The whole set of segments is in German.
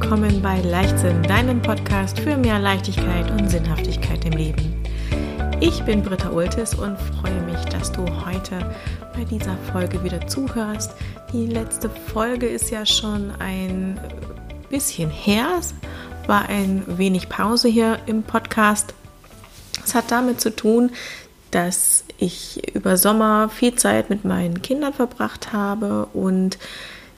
willkommen bei Leichtsinn, deinem Podcast für mehr Leichtigkeit und Sinnhaftigkeit im Leben. Ich bin Britta Ultis und freue mich, dass du heute bei dieser Folge wieder zuhörst. Die letzte Folge ist ja schon ein bisschen her, war ein wenig Pause hier im Podcast. Es hat damit zu tun, dass ich über Sommer viel Zeit mit meinen Kindern verbracht habe und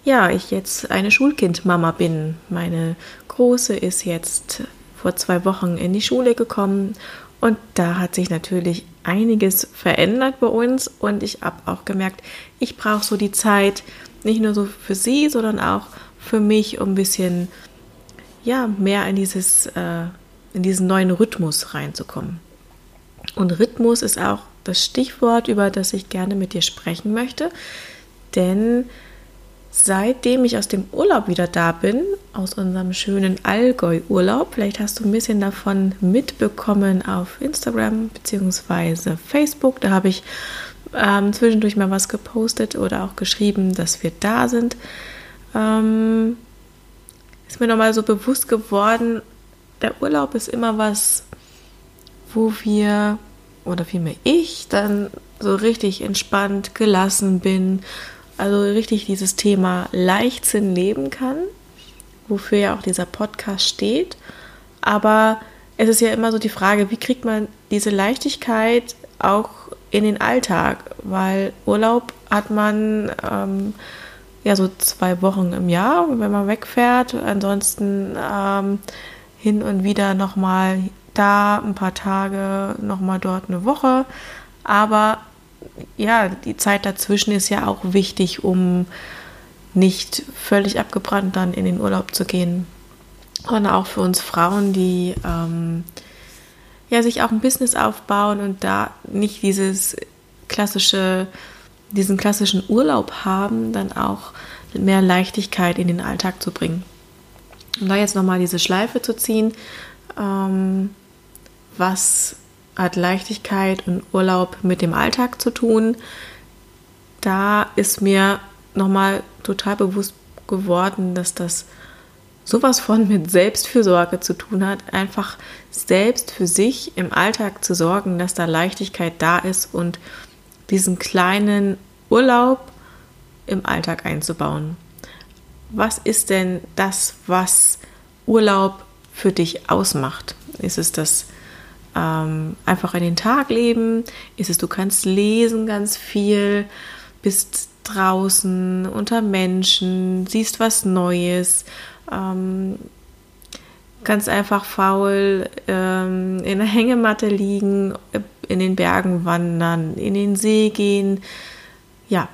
ja, ich jetzt eine Schulkindmama bin. Meine Große ist jetzt vor zwei Wochen in die Schule gekommen und da hat sich natürlich einiges verändert bei uns und ich habe auch gemerkt, ich brauche so die Zeit, nicht nur so für sie, sondern auch für mich, um ein bisschen ja, mehr in, dieses, äh, in diesen neuen Rhythmus reinzukommen. Und Rhythmus ist auch das Stichwort, über das ich gerne mit dir sprechen möchte, denn seitdem ich aus dem Urlaub wieder da bin, aus unserem schönen Allgäu-Urlaub, vielleicht hast du ein bisschen davon mitbekommen auf Instagram bzw. Facebook, da habe ich ähm, zwischendurch mal was gepostet oder auch geschrieben, dass wir da sind, ähm, ist mir nochmal so bewusst geworden, der Urlaub ist immer was, wo wir, oder vielmehr ich, dann so richtig entspannt, gelassen bin, also richtig dieses Thema Leichtsinn leben kann, wofür ja auch dieser Podcast steht. Aber es ist ja immer so die Frage, wie kriegt man diese Leichtigkeit auch in den Alltag? Weil Urlaub hat man ähm, ja so zwei Wochen im Jahr, wenn man wegfährt. Ansonsten ähm, hin und wieder nochmal da ein paar Tage, nochmal dort eine Woche. Aber ja, die Zeit dazwischen ist ja auch wichtig, um nicht völlig abgebrannt dann in den Urlaub zu gehen. Und auch für uns Frauen, die ähm, ja sich auch ein Business aufbauen und da nicht dieses klassische, diesen klassischen Urlaub haben, dann auch mehr Leichtigkeit in den Alltag zu bringen. Um da jetzt nochmal diese Schleife zu ziehen, ähm, was hat Leichtigkeit und Urlaub mit dem Alltag zu tun. Da ist mir nochmal total bewusst geworden, dass das sowas von mit Selbstfürsorge zu tun hat, einfach selbst für sich im Alltag zu sorgen, dass da Leichtigkeit da ist und diesen kleinen Urlaub im Alltag einzubauen. Was ist denn das, was Urlaub für dich ausmacht? Ist es das ähm, einfach in den Tag leben? Ist es, du kannst lesen ganz viel, bist draußen unter Menschen, siehst was Neues, ähm, kannst einfach faul ähm, in der Hängematte liegen, in den Bergen wandern, in den See gehen, ja,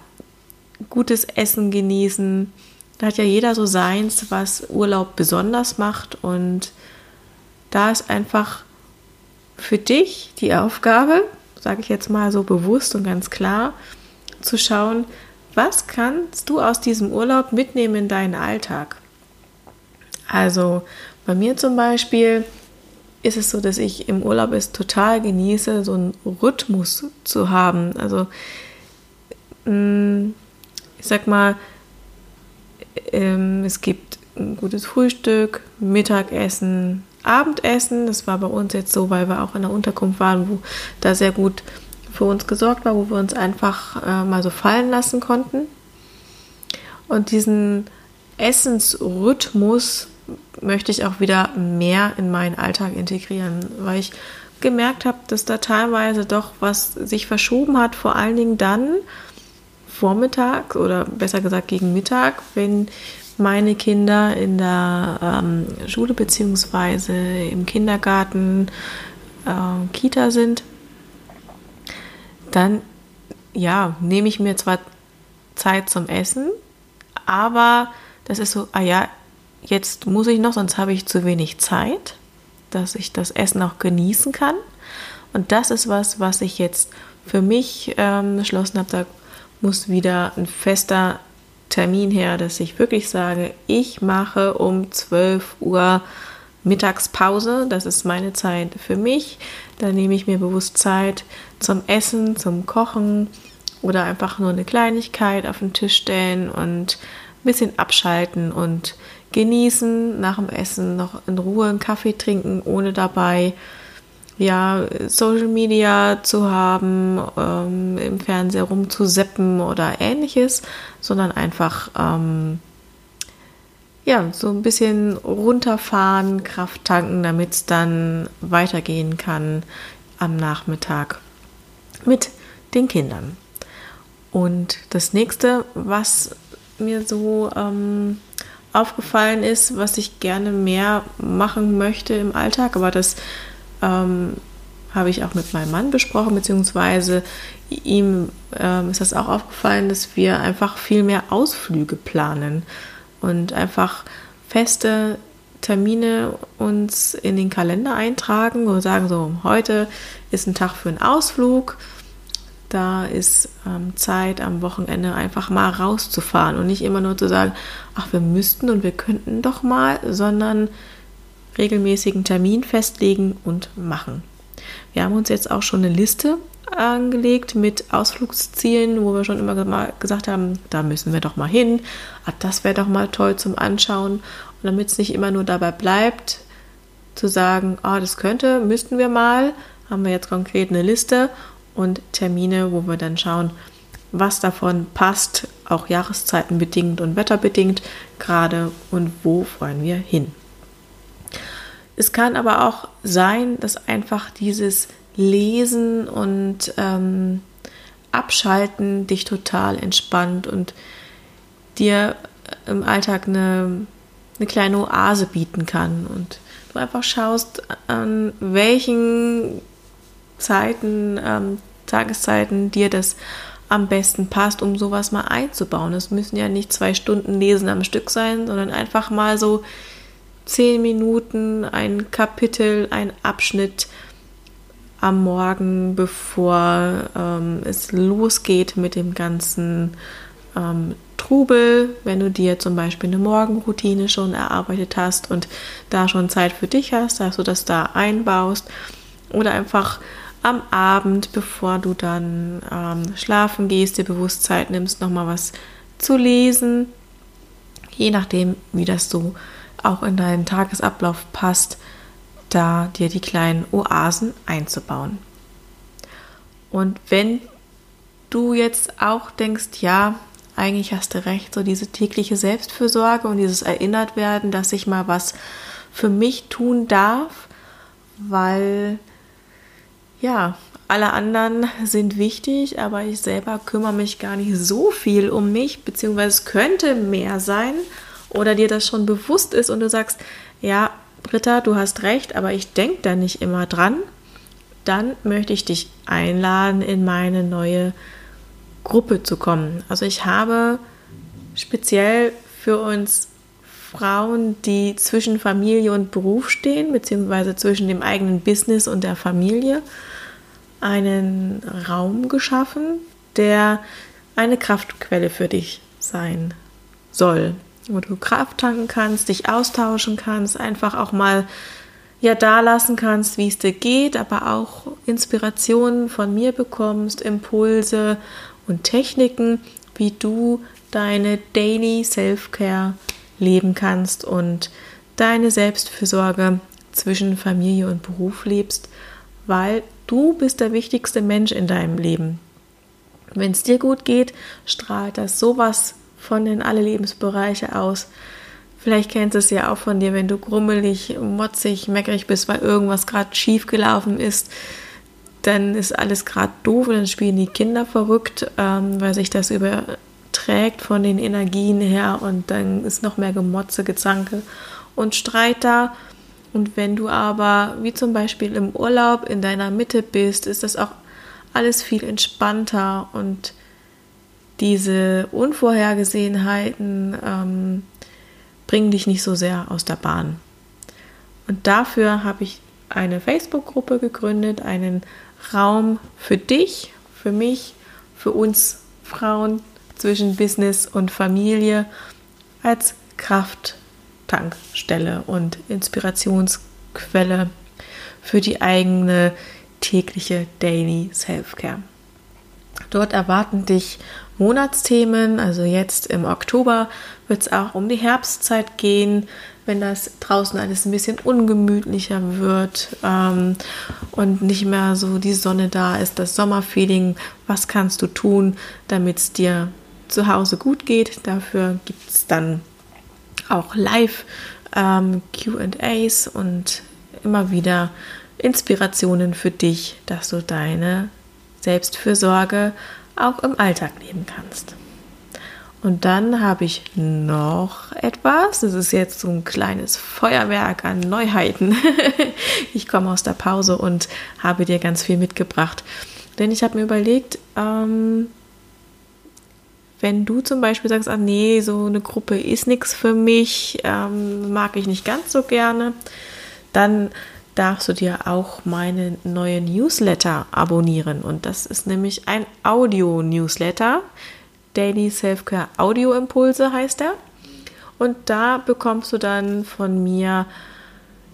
gutes Essen genießen. Da hat ja jeder so seins, was Urlaub besonders macht und da ist einfach für dich die Aufgabe, sage ich jetzt mal so bewusst und ganz klar, zu schauen, was kannst du aus diesem Urlaub mitnehmen in deinen Alltag? Also bei mir zum Beispiel ist es so, dass ich im Urlaub es total genieße, so einen Rhythmus zu haben. Also mm, ich sag mal, ähm, es gibt ein gutes Frühstück, Mittagessen, Abendessen. Das war bei uns jetzt so, weil wir auch in der Unterkunft waren, wo da sehr gut für uns gesorgt war, wo wir uns einfach äh, mal so fallen lassen konnten. Und diesen Essensrhythmus möchte ich auch wieder mehr in meinen Alltag integrieren, weil ich gemerkt habe, dass da teilweise doch was sich verschoben hat, vor allen Dingen dann Vormittag oder besser gesagt gegen Mittag, wenn meine Kinder in der ähm, Schule bzw. im Kindergarten, äh, Kita sind, dann ja, nehme ich mir zwar Zeit zum Essen, aber das ist so, ah ja, jetzt muss ich noch, sonst habe ich zu wenig Zeit, dass ich das Essen auch genießen kann. Und das ist was, was ich jetzt für mich ähm, beschlossen habe, da muss wieder ein fester Termin her, dass ich wirklich sage, ich mache um 12 Uhr Mittagspause. Das ist meine Zeit für mich. Da nehme ich mir bewusst Zeit zum Essen, zum Kochen oder einfach nur eine Kleinigkeit auf den Tisch stellen und ein bisschen abschalten und genießen, nach dem Essen noch in Ruhe einen Kaffee trinken, ohne dabei ja, Social Media zu haben, ähm, im Fernseher rumzuseppen oder ähnliches, sondern einfach ähm, ja, so ein bisschen runterfahren, Kraft tanken, damit es dann weitergehen kann am Nachmittag mit den Kindern. Und das nächste, was mir so ähm, aufgefallen ist, was ich gerne mehr machen möchte im Alltag, aber das ähm, habe ich auch mit meinem Mann besprochen, beziehungsweise ihm ähm, ist das auch aufgefallen, dass wir einfach viel mehr Ausflüge planen und einfach feste Termine uns in den Kalender eintragen und sagen so, heute ist ein Tag für einen Ausflug, da ist ähm, Zeit am Wochenende einfach mal rauszufahren und nicht immer nur zu sagen, ach, wir müssten und wir könnten doch mal, sondern regelmäßigen Termin festlegen und machen. Wir haben uns jetzt auch schon eine Liste angelegt mit Ausflugszielen, wo wir schon immer gesagt haben, da müssen wir doch mal hin, ah, das wäre doch mal toll zum Anschauen. Und damit es nicht immer nur dabei bleibt, zu sagen, ah, das könnte, müssten wir mal, haben wir jetzt konkret eine Liste und Termine, wo wir dann schauen, was davon passt, auch Jahreszeiten bedingt und wetterbedingt gerade und wo wollen wir hin. Es kann aber auch sein, dass einfach dieses Lesen und ähm, Abschalten dich total entspannt und dir im Alltag eine, eine kleine Oase bieten kann und du einfach schaust, an welchen Zeiten, ähm, Tageszeiten dir das am besten passt, um sowas mal einzubauen. Es müssen ja nicht zwei Stunden Lesen am Stück sein, sondern einfach mal so zehn Minuten ein Kapitel, ein Abschnitt am Morgen, bevor ähm, es losgeht mit dem ganzen ähm, Trubel, wenn du dir zum Beispiel eine Morgenroutine schon erarbeitet hast und da schon Zeit für dich hast, dass du das da einbaust oder einfach am Abend, bevor du dann ähm, schlafen gehst, dir Bewusstsein nimmst, nochmal was zu lesen, je nachdem, wie das so auch in deinen Tagesablauf passt, da dir die kleinen Oasen einzubauen. Und wenn du jetzt auch denkst, ja, eigentlich hast du recht, so diese tägliche Selbstfürsorge und dieses Erinnert werden, dass ich mal was für mich tun darf, weil ja, alle anderen sind wichtig, aber ich selber kümmere mich gar nicht so viel um mich, beziehungsweise es könnte mehr sein oder dir das schon bewusst ist und du sagst, ja, Britta, du hast recht, aber ich denke da nicht immer dran, dann möchte ich dich einladen, in meine neue Gruppe zu kommen. Also ich habe speziell für uns Frauen, die zwischen Familie und Beruf stehen, beziehungsweise zwischen dem eigenen Business und der Familie, einen Raum geschaffen, der eine Kraftquelle für dich sein soll wo du Kraft tanken kannst, dich austauschen kannst, einfach auch mal ja da lassen kannst, wie es dir geht, aber auch Inspirationen von mir bekommst, Impulse und Techniken, wie du deine Daily Self-Care leben kannst und deine Selbstfürsorge zwischen Familie und Beruf lebst, weil du bist der wichtigste Mensch in deinem Leben. Wenn es dir gut geht, strahlt das sowas von in alle Lebensbereiche aus. Vielleicht kennst du es ja auch von dir, wenn du grummelig, motzig, meckerig bist, weil irgendwas gerade schief gelaufen ist, dann ist alles gerade doof und dann spielen die Kinder verrückt, ähm, weil sich das überträgt von den Energien her und dann ist noch mehr Gemotze, Gezanke und Streit da. Und wenn du aber, wie zum Beispiel im Urlaub, in deiner Mitte bist, ist das auch alles viel entspannter und diese Unvorhergesehenheiten ähm, bringen dich nicht so sehr aus der Bahn. Und dafür habe ich eine Facebook-Gruppe gegründet, einen Raum für dich, für mich, für uns Frauen zwischen Business und Familie als Krafttankstelle und Inspirationsquelle für die eigene tägliche Daily Self-Care. Dort erwarten dich Monatsthemen. Also jetzt im Oktober wird es auch um die Herbstzeit gehen, wenn das draußen alles ein bisschen ungemütlicher wird ähm, und nicht mehr so die Sonne da ist, das Sommerfeeling. Was kannst du tun, damit es dir zu Hause gut geht? Dafür gibt es dann auch live ähm, QAs und immer wieder Inspirationen für dich, dass du deine Selbstfürsorge auch im Alltag leben kannst. Und dann habe ich noch etwas. Das ist jetzt so ein kleines Feuerwerk an Neuheiten. ich komme aus der Pause und habe dir ganz viel mitgebracht. Denn ich habe mir überlegt, ähm, wenn du zum Beispiel sagst, ah nee, so eine Gruppe ist nichts für mich, ähm, mag ich nicht ganz so gerne, dann darfst du dir auch meine neue Newsletter abonnieren. Und das ist nämlich ein Audio-Newsletter. Daily Self-Care Audio Impulse heißt er. Und da bekommst du dann von mir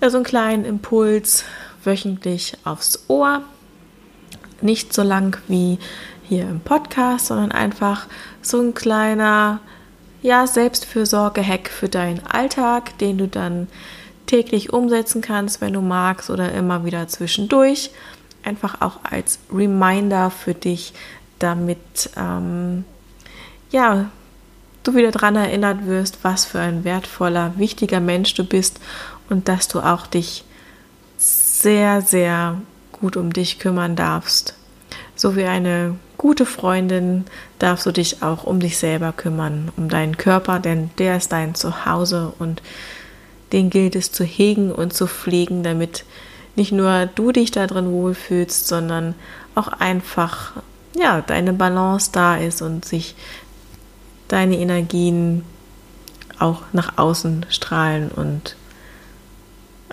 ja, so einen kleinen Impuls wöchentlich aufs Ohr. Nicht so lang wie hier im Podcast, sondern einfach so ein kleiner ja, Selbstfürsorge-Hack für deinen Alltag, den du dann täglich umsetzen kannst, wenn du magst oder immer wieder zwischendurch. Einfach auch als Reminder für dich, damit ähm, ja, du wieder daran erinnert wirst, was für ein wertvoller, wichtiger Mensch du bist und dass du auch dich sehr, sehr gut um dich kümmern darfst. So wie eine gute Freundin darfst du dich auch um dich selber kümmern, um deinen Körper, denn der ist dein Zuhause und den gilt es zu hegen und zu pflegen, damit nicht nur du dich da drin wohlfühlst, sondern auch einfach ja, deine Balance da ist und sich deine Energien auch nach außen strahlen und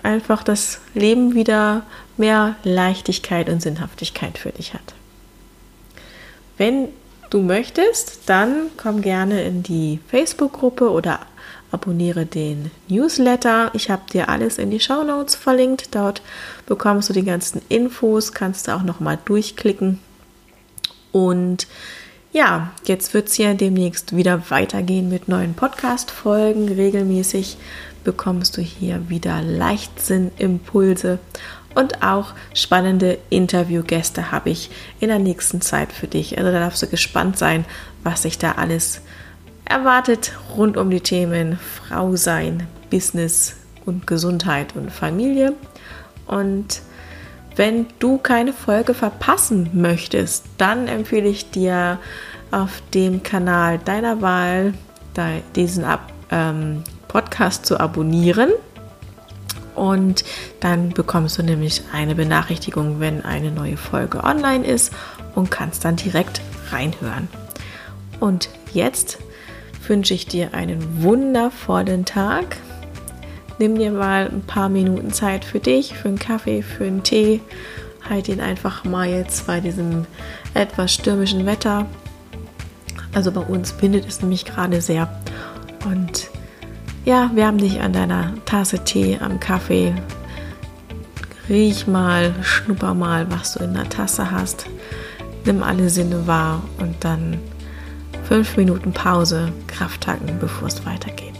einfach das Leben wieder mehr Leichtigkeit und Sinnhaftigkeit für dich hat. Wenn du möchtest, dann komm gerne in die Facebook-Gruppe oder abonniere den Newsletter. Ich habe dir alles in die Show Notes verlinkt. Dort bekommst du die ganzen Infos, kannst du auch noch mal durchklicken. Und ja, jetzt wird es hier demnächst wieder weitergehen mit neuen Podcast-Folgen. Regelmäßig bekommst du hier wieder Leichtsinn-Impulse und auch spannende Interviewgäste habe ich in der nächsten Zeit für dich. Also da darfst du gespannt sein, was sich da alles erwartet rund um die Themen Frau sein, Business und Gesundheit und Familie. Und wenn du keine Folge verpassen möchtest, dann empfehle ich dir auf dem Kanal deiner Wahl diesen ähm, Podcast zu abonnieren. Und dann bekommst du nämlich eine Benachrichtigung, wenn eine neue Folge online ist und kannst dann direkt reinhören. Und jetzt wünsche ich dir einen wundervollen Tag. Nimm dir mal ein paar Minuten Zeit für dich, für einen Kaffee, für einen Tee. Halt ihn einfach mal jetzt bei diesem etwas stürmischen Wetter. Also bei uns bindet es nämlich gerade sehr. Und ja, wärm dich an deiner Tasse Tee, am Kaffee. Riech mal, schnupper mal, was du in der Tasse hast. Nimm alle Sinne wahr und dann fünf Minuten Pause, Kraft tanken, bevor es weitergeht.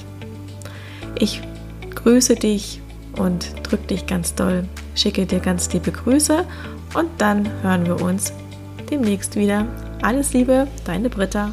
Ich grüße dich und drücke dich ganz doll, schicke dir ganz liebe Grüße und dann hören wir uns demnächst wieder. Alles Liebe, deine Britta.